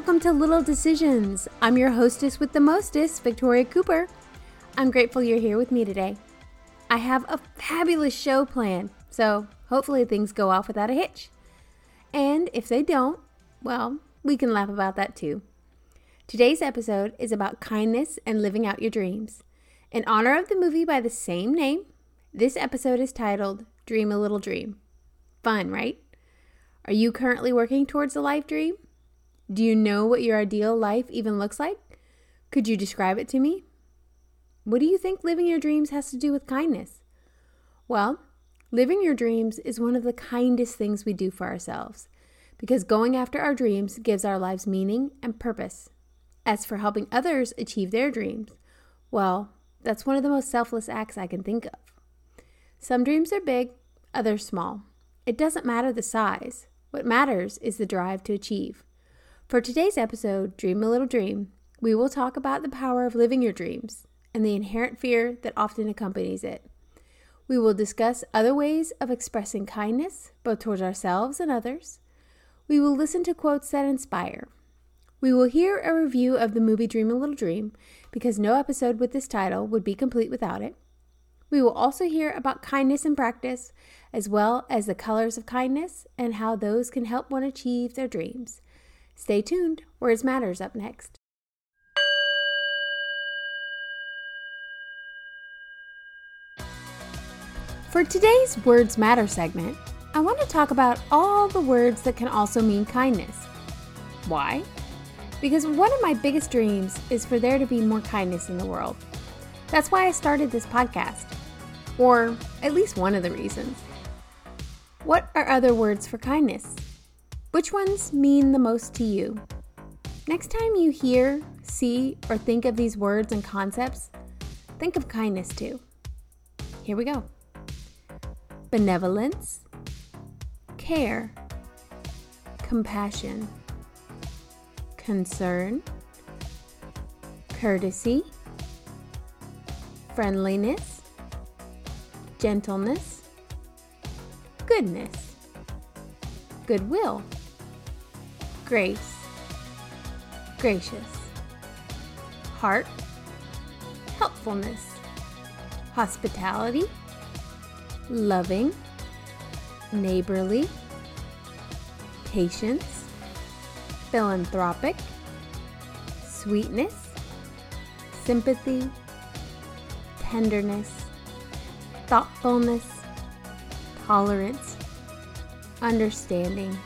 Welcome to Little Decisions. I'm your hostess with the mostest, Victoria Cooper. I'm grateful you're here with me today. I have a fabulous show planned, so hopefully things go off without a hitch. And if they don't, well, we can laugh about that too. Today's episode is about kindness and living out your dreams. In honor of the movie by the same name, this episode is titled Dream a Little Dream. Fun, right? Are you currently working towards a life dream? Do you know what your ideal life even looks like? Could you describe it to me? What do you think living your dreams has to do with kindness? Well, living your dreams is one of the kindest things we do for ourselves because going after our dreams gives our lives meaning and purpose. As for helping others achieve their dreams, well, that's one of the most selfless acts I can think of. Some dreams are big, others small. It doesn't matter the size. What matters is the drive to achieve. For today's episode, Dream a Little Dream, we will talk about the power of living your dreams and the inherent fear that often accompanies it. We will discuss other ways of expressing kindness, both towards ourselves and others. We will listen to quotes that inspire. We will hear a review of the movie Dream a Little Dream because no episode with this title would be complete without it. We will also hear about kindness in practice, as well as the colors of kindness and how those can help one achieve their dreams. Stay tuned, Words Matters up next. For today's Words Matter segment, I want to talk about all the words that can also mean kindness. Why? Because one of my biggest dreams is for there to be more kindness in the world. That's why I started this podcast or at least one of the reasons. What are other words for kindness? Which ones mean the most to you? Next time you hear, see, or think of these words and concepts, think of kindness too. Here we go benevolence, care, compassion, concern, courtesy, friendliness, gentleness, goodness, goodwill, grace, gracious, heart, helpfulness, hospitality, loving, neighborly, patience, philanthropic, sweetness, sympathy, tenderness, thoughtfulness, tolerance, understanding,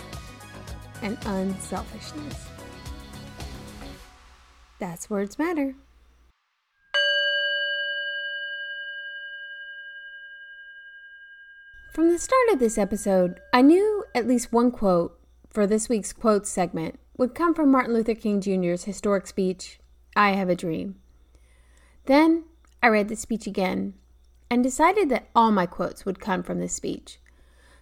and unselfishness. That's words matter. From the start of this episode, I knew at least one quote for this week's quotes segment would come from Martin Luther King Jr.'s historic speech, I Have a Dream. Then I read the speech again and decided that all my quotes would come from this speech.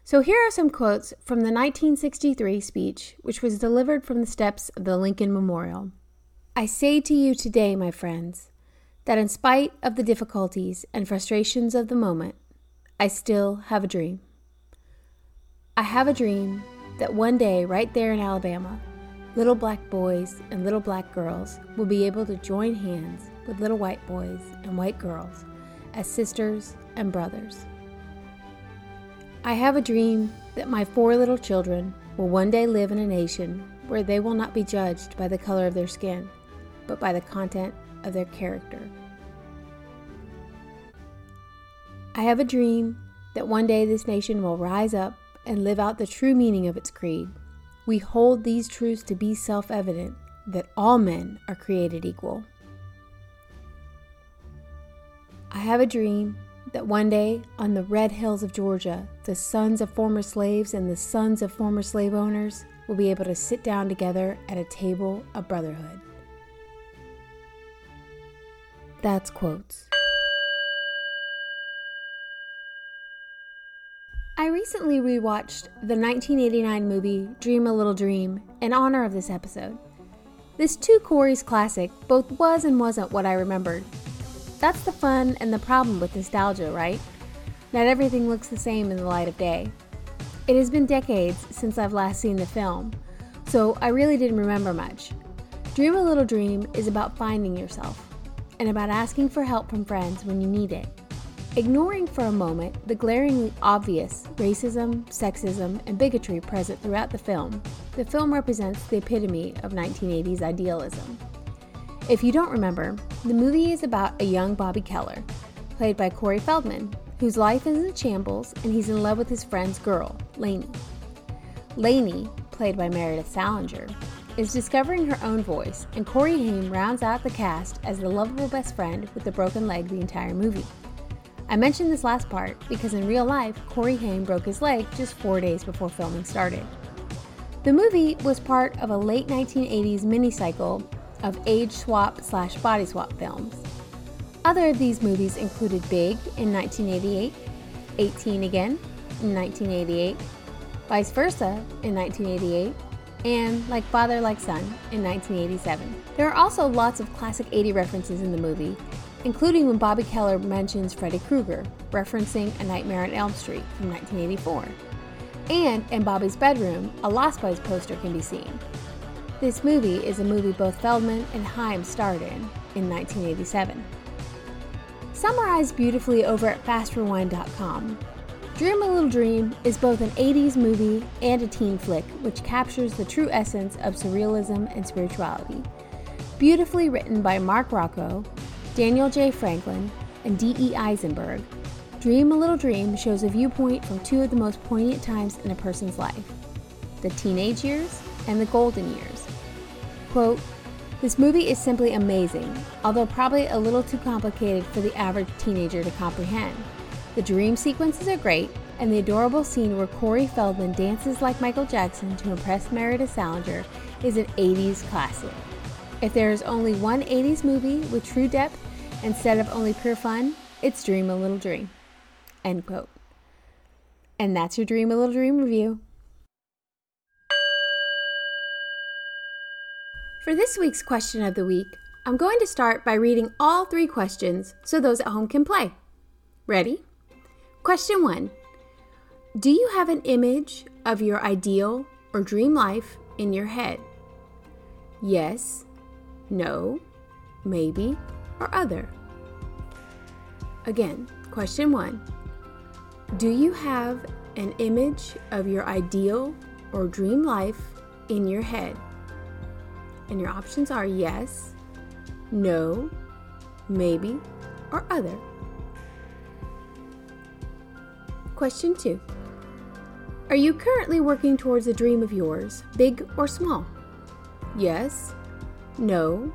So here are some quotes from the 1963 speech, which was delivered from the steps of the Lincoln Memorial. I say to you today, my friends, that in spite of the difficulties and frustrations of the moment, I still have a dream. I have a dream that one day, right there in Alabama, little black boys and little black girls will be able to join hands with little white boys and white girls as sisters and brothers. I have a dream that my four little children will one day live in a nation where they will not be judged by the color of their skin, but by the content of their character. I have a dream that one day this nation will rise up and live out the true meaning of its creed. We hold these truths to be self evident that all men are created equal. I have a dream that one day on the red hills of Georgia, the sons of former slaves and the sons of former slave owners will be able to sit down together at a table of brotherhood. That's quotes. I recently rewatched the 1989 movie Dream a Little Dream in honor of this episode. This two Corys classic both was and wasn't what I remembered, that's the fun and the problem with nostalgia, right? Not everything looks the same in the light of day. It has been decades since I've last seen the film, so I really didn't remember much. Dream a Little Dream is about finding yourself and about asking for help from friends when you need it. Ignoring for a moment the glaringly obvious racism, sexism, and bigotry present throughout the film, the film represents the epitome of 1980s idealism. If you don't remember, the movie is about a young Bobby Keller, played by Corey Feldman, whose life is in shambles and he's in love with his friend's girl, Lainey. Lainey, played by Meredith Salinger, is discovering her own voice, and Corey Haim rounds out the cast as the lovable best friend with the broken leg the entire movie. I mentioned this last part because in real life, Corey Haim broke his leg just four days before filming started. The movie was part of a late 1980s mini cycle of age swap slash body swap films. Other of these movies included Big in 1988, 18 Again in 1988, Vice Versa in 1988, and Like Father Like Son in 1987. There are also lots of classic 80 references in the movie, including when Bobby Keller mentions Freddy Krueger, referencing A Nightmare on Elm Street from 1984. And in Bobby's bedroom, a Lost Boys poster can be seen. This movie is a movie both Feldman and Haim starred in in 1987. Summarized beautifully over at fastrewind.com, Dream a Little Dream is both an 80s movie and a teen flick which captures the true essence of surrealism and spirituality. Beautifully written by Marc Rocco, Daniel J. Franklin, and D.E. Eisenberg, Dream a Little Dream shows a viewpoint from two of the most poignant times in a person's life the teenage years and the golden years. Quote, this movie is simply amazing, although probably a little too complicated for the average teenager to comprehend. The dream sequences are great, and the adorable scene where Corey Feldman dances like Michael Jackson to impress Meredith Salinger is an 80s classic. If there is only one 80s movie with true depth instead of only pure fun, it's Dream a Little Dream. End quote. And that's your Dream a Little Dream review. For this week's question of the week, I'm going to start by reading all three questions so those at home can play. Ready? Question one Do you have an image of your ideal or dream life in your head? Yes, no, maybe, or other. Again, question one Do you have an image of your ideal or dream life in your head? And your options are yes, no, maybe, or other. Question two Are you currently working towards a dream of yours, big or small? Yes, no,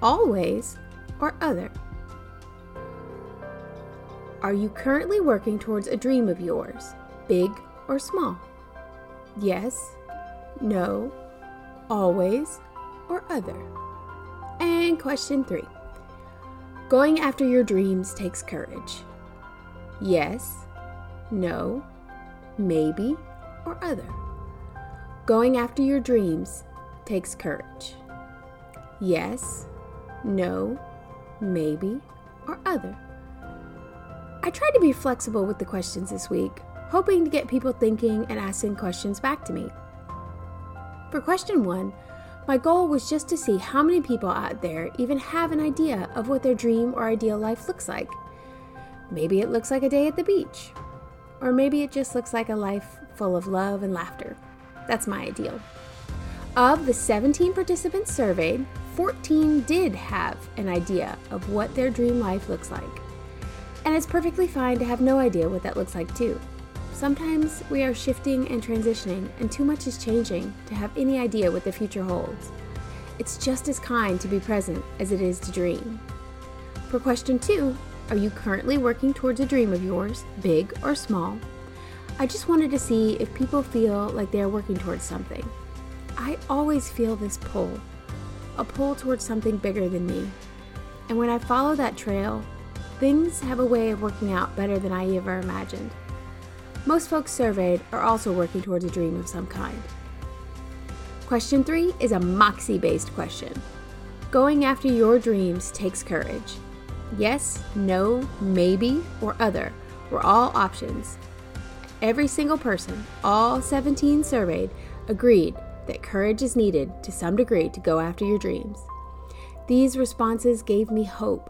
always, or other. Are you currently working towards a dream of yours, big or small? Yes, no, always, or other. And question three Going after your dreams takes courage. Yes, no, maybe, or other. Going after your dreams takes courage. Yes, no, maybe, or other. I tried to be flexible with the questions this week, hoping to get people thinking and asking questions back to me. For question one, my goal was just to see how many people out there even have an idea of what their dream or ideal life looks like. Maybe it looks like a day at the beach, or maybe it just looks like a life full of love and laughter. That's my ideal. Of the 17 participants surveyed, 14 did have an idea of what their dream life looks like. And it's perfectly fine to have no idea what that looks like, too. Sometimes we are shifting and transitioning, and too much is changing to have any idea what the future holds. It's just as kind to be present as it is to dream. For question two, are you currently working towards a dream of yours, big or small? I just wanted to see if people feel like they are working towards something. I always feel this pull, a pull towards something bigger than me. And when I follow that trail, things have a way of working out better than I ever imagined. Most folks surveyed are also working towards a dream of some kind. Question three is a moxie based question. Going after your dreams takes courage. Yes, no, maybe, or other were all options. Every single person, all 17 surveyed, agreed that courage is needed to some degree to go after your dreams. These responses gave me hope.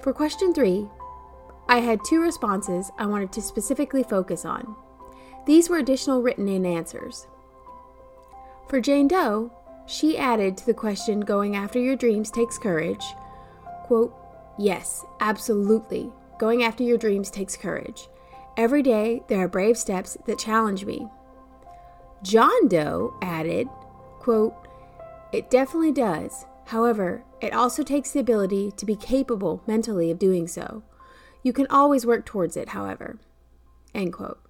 For question three, I had two responses I wanted to specifically focus on. These were additional written in answers. For Jane Doe, she added to the question going after your dreams takes courage, quote, Yes, absolutely. Going after your dreams takes courage. Every day there are brave steps that challenge me. John Doe added, quote, It definitely does. However, it also takes the ability to be capable mentally of doing so. You can always work towards it, however. End quote.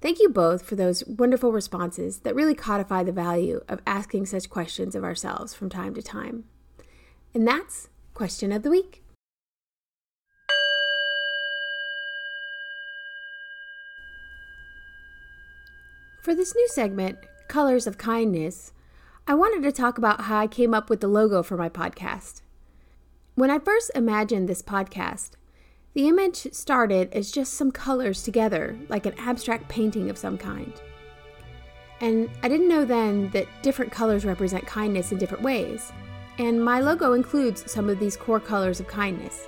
Thank you both for those wonderful responses that really codify the value of asking such questions of ourselves from time to time. And that's Question of the Week. For this new segment, Colors of Kindness, I wanted to talk about how I came up with the logo for my podcast. When I first imagined this podcast, the image started as just some colors together, like an abstract painting of some kind. And I didn't know then that different colors represent kindness in different ways. And my logo includes some of these core colors of kindness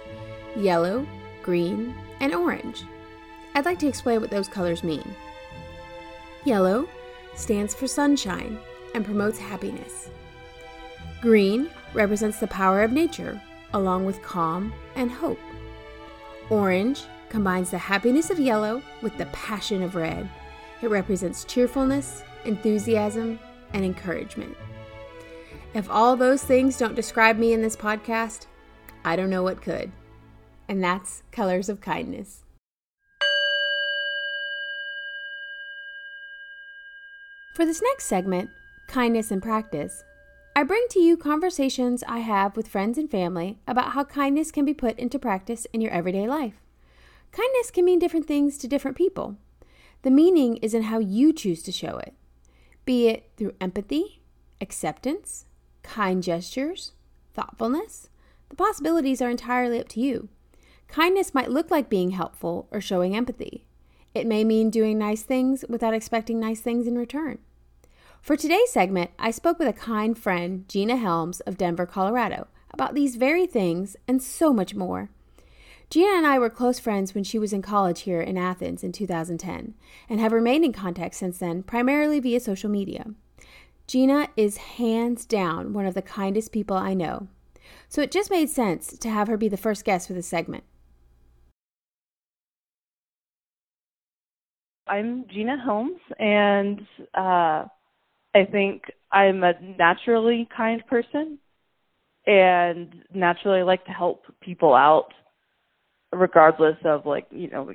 yellow, green, and orange. I'd like to explain what those colors mean. Yellow stands for sunshine and promotes happiness. Green represents the power of nature, along with calm and hope. Orange combines the happiness of yellow with the passion of red. It represents cheerfulness, enthusiasm, and encouragement. If all those things don't describe me in this podcast, I don't know what could. And that's Colors of Kindness. For this next segment, Kindness in Practice, I bring to you conversations I have with friends and family about how kindness can be put into practice in your everyday life. Kindness can mean different things to different people. The meaning is in how you choose to show it, be it through empathy, acceptance, kind gestures, thoughtfulness. The possibilities are entirely up to you. Kindness might look like being helpful or showing empathy. It may mean doing nice things without expecting nice things in return. For today's segment, I spoke with a kind friend, Gina Helms of Denver, Colorado, about these very things and so much more. Gina and I were close friends when she was in college here in Athens in 2010 and have remained in contact since then, primarily via social media. Gina is hands down one of the kindest people I know, so it just made sense to have her be the first guest for this segment. I'm Gina Helms, and uh, I think I'm a naturally kind person and naturally like to help people out regardless of like, you know,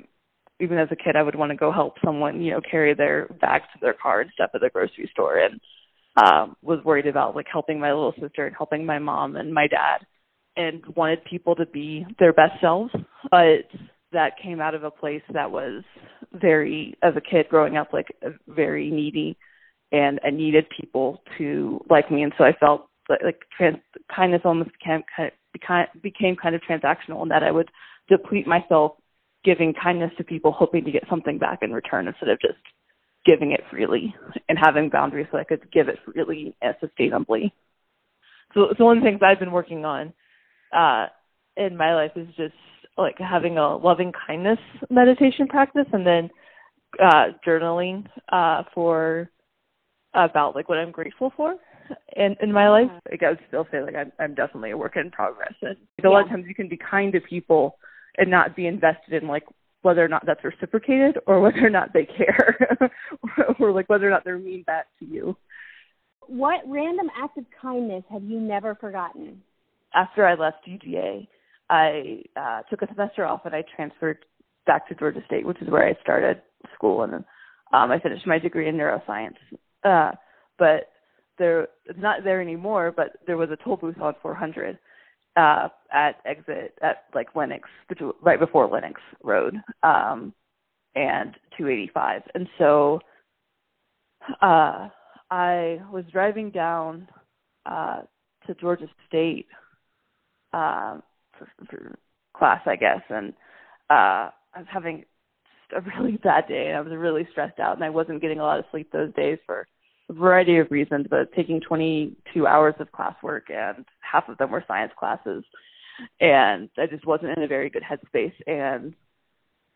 even as a kid I would want to go help someone, you know, carry their bags to their car and stuff at the grocery store and um was worried about like helping my little sister and helping my mom and my dad and wanted people to be their best selves. But that came out of a place that was very as a kid growing up like very needy and I needed people to like me, and so I felt like, like trans, kindness almost became kind of, became kind of transactional, in that I would deplete myself giving kindness to people, hoping to get something back in return instead of just giving it freely and having boundaries so I could give it freely and sustainably. So, so one of the things I've been working on uh, in my life is just like having a loving kindness meditation practice, and then uh, journaling uh, for about like what I'm grateful for in in my life. Like I would still say like I'm I'm definitely a work in progress. And like, a lot of times you can be kind to people and not be invested in like whether or not that's reciprocated or whether or not they care or, or like whether or not they're mean back to you. What random act of kindness have you never forgotten? After I left UGA, I uh, took a semester off and I transferred back to Georgia State, which is where I started school, and um, I finished my degree in neuroscience. Uh, but there, it's not there anymore. But there was a toll booth on 400 uh, at exit at like Lenox, right before Lenox Road, um, and 285. And so uh, I was driving down uh, to Georgia State uh, for, for class, I guess, and uh, I was having a really bad day and I was really stressed out and I wasn't getting a lot of sleep those days for a variety of reasons, but taking 22 hours of classwork and half of them were science classes. And I just wasn't in a very good headspace and,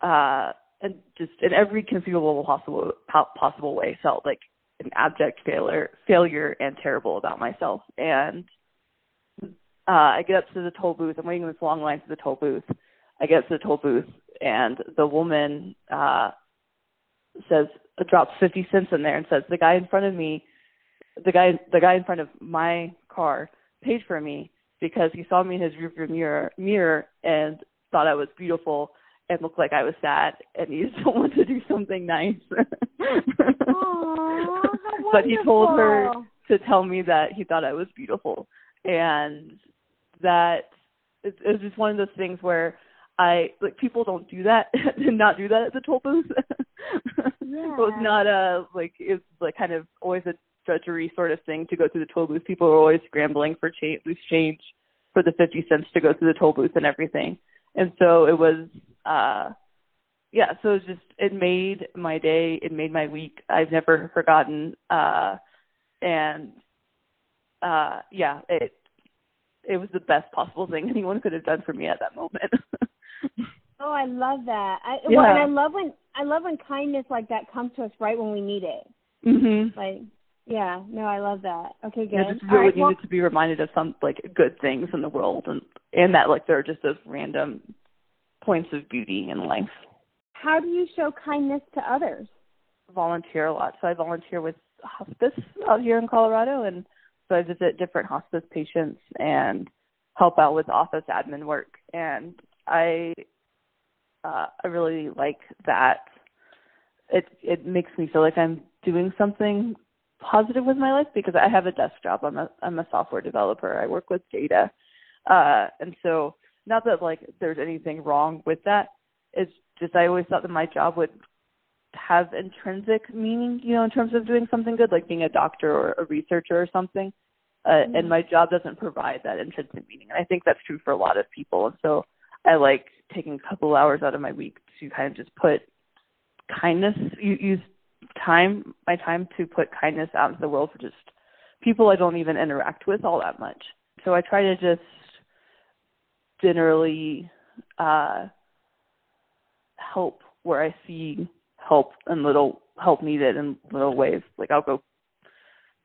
uh, and just in every conceivable possible, possible way felt like an abject failure, failure and terrible about myself. And, uh, I get up to the toll booth. I'm waiting in this long line to the toll booth. I get to the toll booth and the woman, uh, says, drops 50 cents in there and says, the guy in front of me, the guy, the guy in front of my car paid for me because he saw me in his rearview mirror, mirror and thought I was beautiful and looked like I was sad and he just wanted to do something nice. Aww, but he told her to tell me that he thought I was beautiful and that it, it was just one of those things where I like people don't do that did not do that at the toll booth. yeah. it was not a like it's like kind of always a drudgery sort of thing to go through the toll booth. People were always scrambling for change loose change for the fifty cents to go through the toll booth and everything. And so it was uh yeah, so it was just it made my day, it made my week. I've never forgotten uh and uh yeah, it it was the best possible thing anyone could have done for me at that moment. oh, I love that. I yeah. well, and I love when I love when kindness like that comes to us right when we need it. Mhm. Like yeah, no, I love that. Okay, good. Yeah, just All really right, needed well, to be reminded of some like good things in the world and and that like there are just those random points of beauty in life. how do you show kindness to others? Volunteer a lot. So I volunteer with hospice out here in Colorado and so I visit different hospice patients and help out with office admin work and I uh I really like that. It it makes me feel like I'm doing something positive with my life because I have a desk job. I'm a I'm a software developer. I work with data. Uh and so not that like there's anything wrong with that. It's just I always thought that my job would have intrinsic meaning, you know, in terms of doing something good, like being a doctor or a researcher or something. Uh, Mm-hmm. And my job doesn't provide that intrinsic meaning. And I think that's true for a lot of people. And so I like taking a couple hours out of my week to kind of just put kindness, use time, my time to put kindness out into the world for just people I don't even interact with all that much. So I try to just generally uh, help where I see help and little help needed in little ways. Like I'll go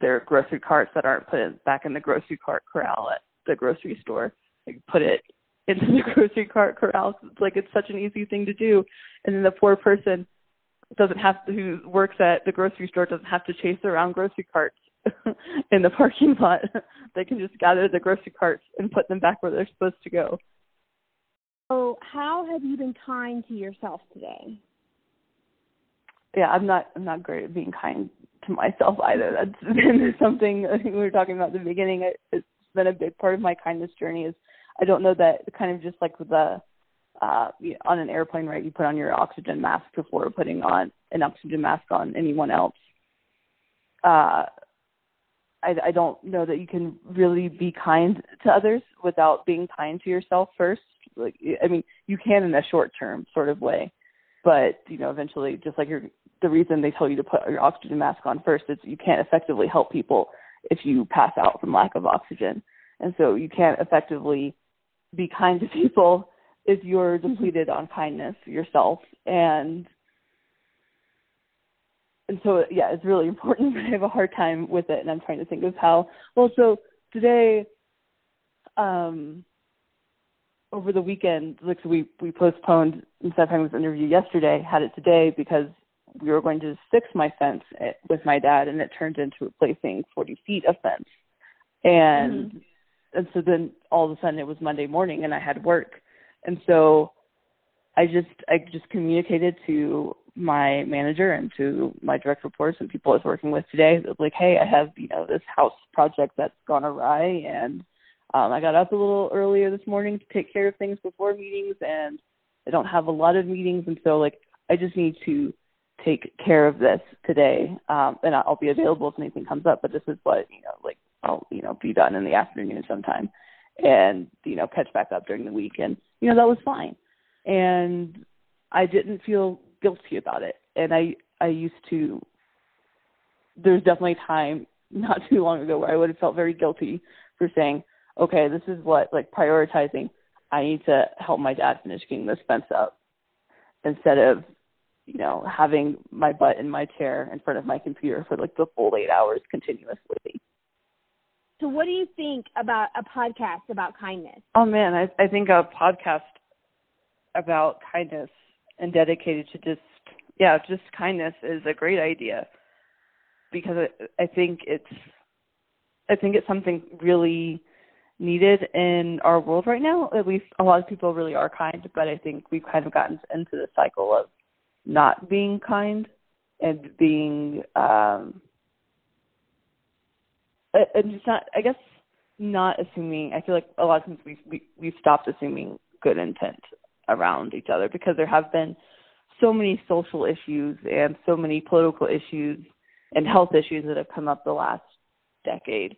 there are grocery carts that aren't put in, back in the grocery cart corral at the grocery store. Like put it into the grocery cart corral. It's like it's such an easy thing to do, and then the poor person doesn't have to who works at the grocery store doesn't have to chase around grocery carts in the parking lot. they can just gather the grocery carts and put them back where they're supposed to go. So, how have you been kind to yourself today? Yeah, I'm not I'm not great at being kind to myself either. That's been something I think we were talking about at the beginning. It, it's been a big part of my kindness journey. Is I don't know that kind of just like the uh on an airplane, right? You put on your oxygen mask before putting on an oxygen mask on anyone else. Uh, I, I don't know that you can really be kind to others without being kind to yourself first. Like, I mean, you can in a short term sort of way, but you know, eventually, just like you're, the reason they tell you to put your oxygen mask on first is you can't effectively help people if you pass out from lack of oxygen, and so you can't effectively be kind to people if you're depleted on kindness yourself and and so yeah, it's really important. But I have a hard time with it, and I'm trying to think of how. Well, so today, um, over the weekend, like so we we postponed instead of having this interview yesterday, had it today because we were going to fix my fence with my dad, and it turned into replacing 40 feet of fence, and Mhm. And so then all of a sudden it was Monday morning, and I had work, and so I just I just communicated to my manager and to my direct reports and people I was working with today like, hey, I have you know this house project that's gone awry, and um, I got up a little earlier this morning to take care of things before meetings, and I don't have a lot of meetings, and so like I just need to take care of this today, um, and I'll be available if anything comes up. But this is what you know, like I'll you know be done in the afternoon sometime, and you know catch back up during the week, and you know that was fine, and I didn't feel guilty about it, and I I used to there's definitely time not too long ago where I would have felt very guilty for saying, okay, this is what like prioritizing. I need to help my dad finish getting this fence up instead of you know having my butt in my chair in front of my computer for like the full eight hours continuously. What do you think about a podcast about kindness? Oh man, I, I think a podcast about kindness and dedicated to just yeah, just kindness is a great idea because I, I think it's I think it's something really needed in our world right now. At least a lot of people really are kind, but I think we've kind of gotten into the cycle of not being kind and being um and just not I guess not assuming I feel like a lot of times we've we, we've stopped assuming good intent around each other because there have been so many social issues and so many political issues and health issues that have come up the last decade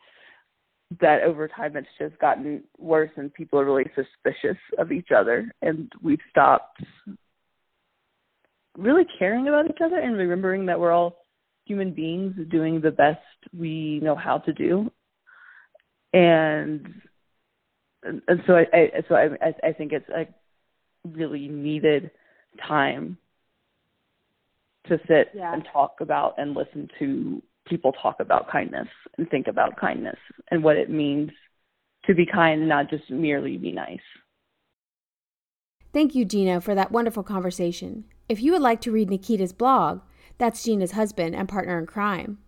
that over time it's just gotten worse and people are really suspicious of each other and we've stopped really caring about each other and remembering that we're all human beings doing the best we know how to do and and, and so I, I so I I think it's a really needed time to sit yeah. and talk about and listen to people talk about kindness and think about kindness and what it means to be kind and not just merely be nice. Thank you, Gina, for that wonderful conversation. If you would like to read Nikita's blog, that's Gina's husband and partner in crime,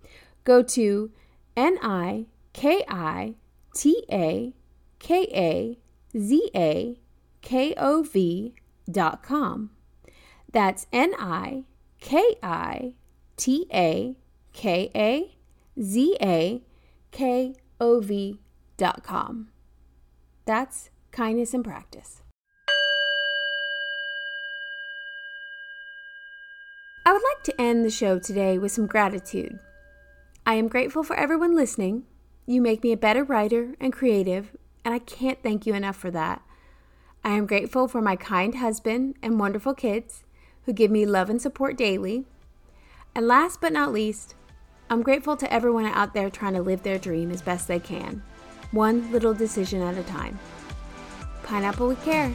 go to N I K I T A K A Z A K O V dot com. That's N I K I T A K A Z A K O V dot com. That's kindness in practice. I would to end the show today with some gratitude. I am grateful for everyone listening. You make me a better writer and creative, and I can't thank you enough for that. I am grateful for my kind husband and wonderful kids who give me love and support daily. And last but not least, I'm grateful to everyone out there trying to live their dream as best they can, one little decision at a time. Pineapple with care.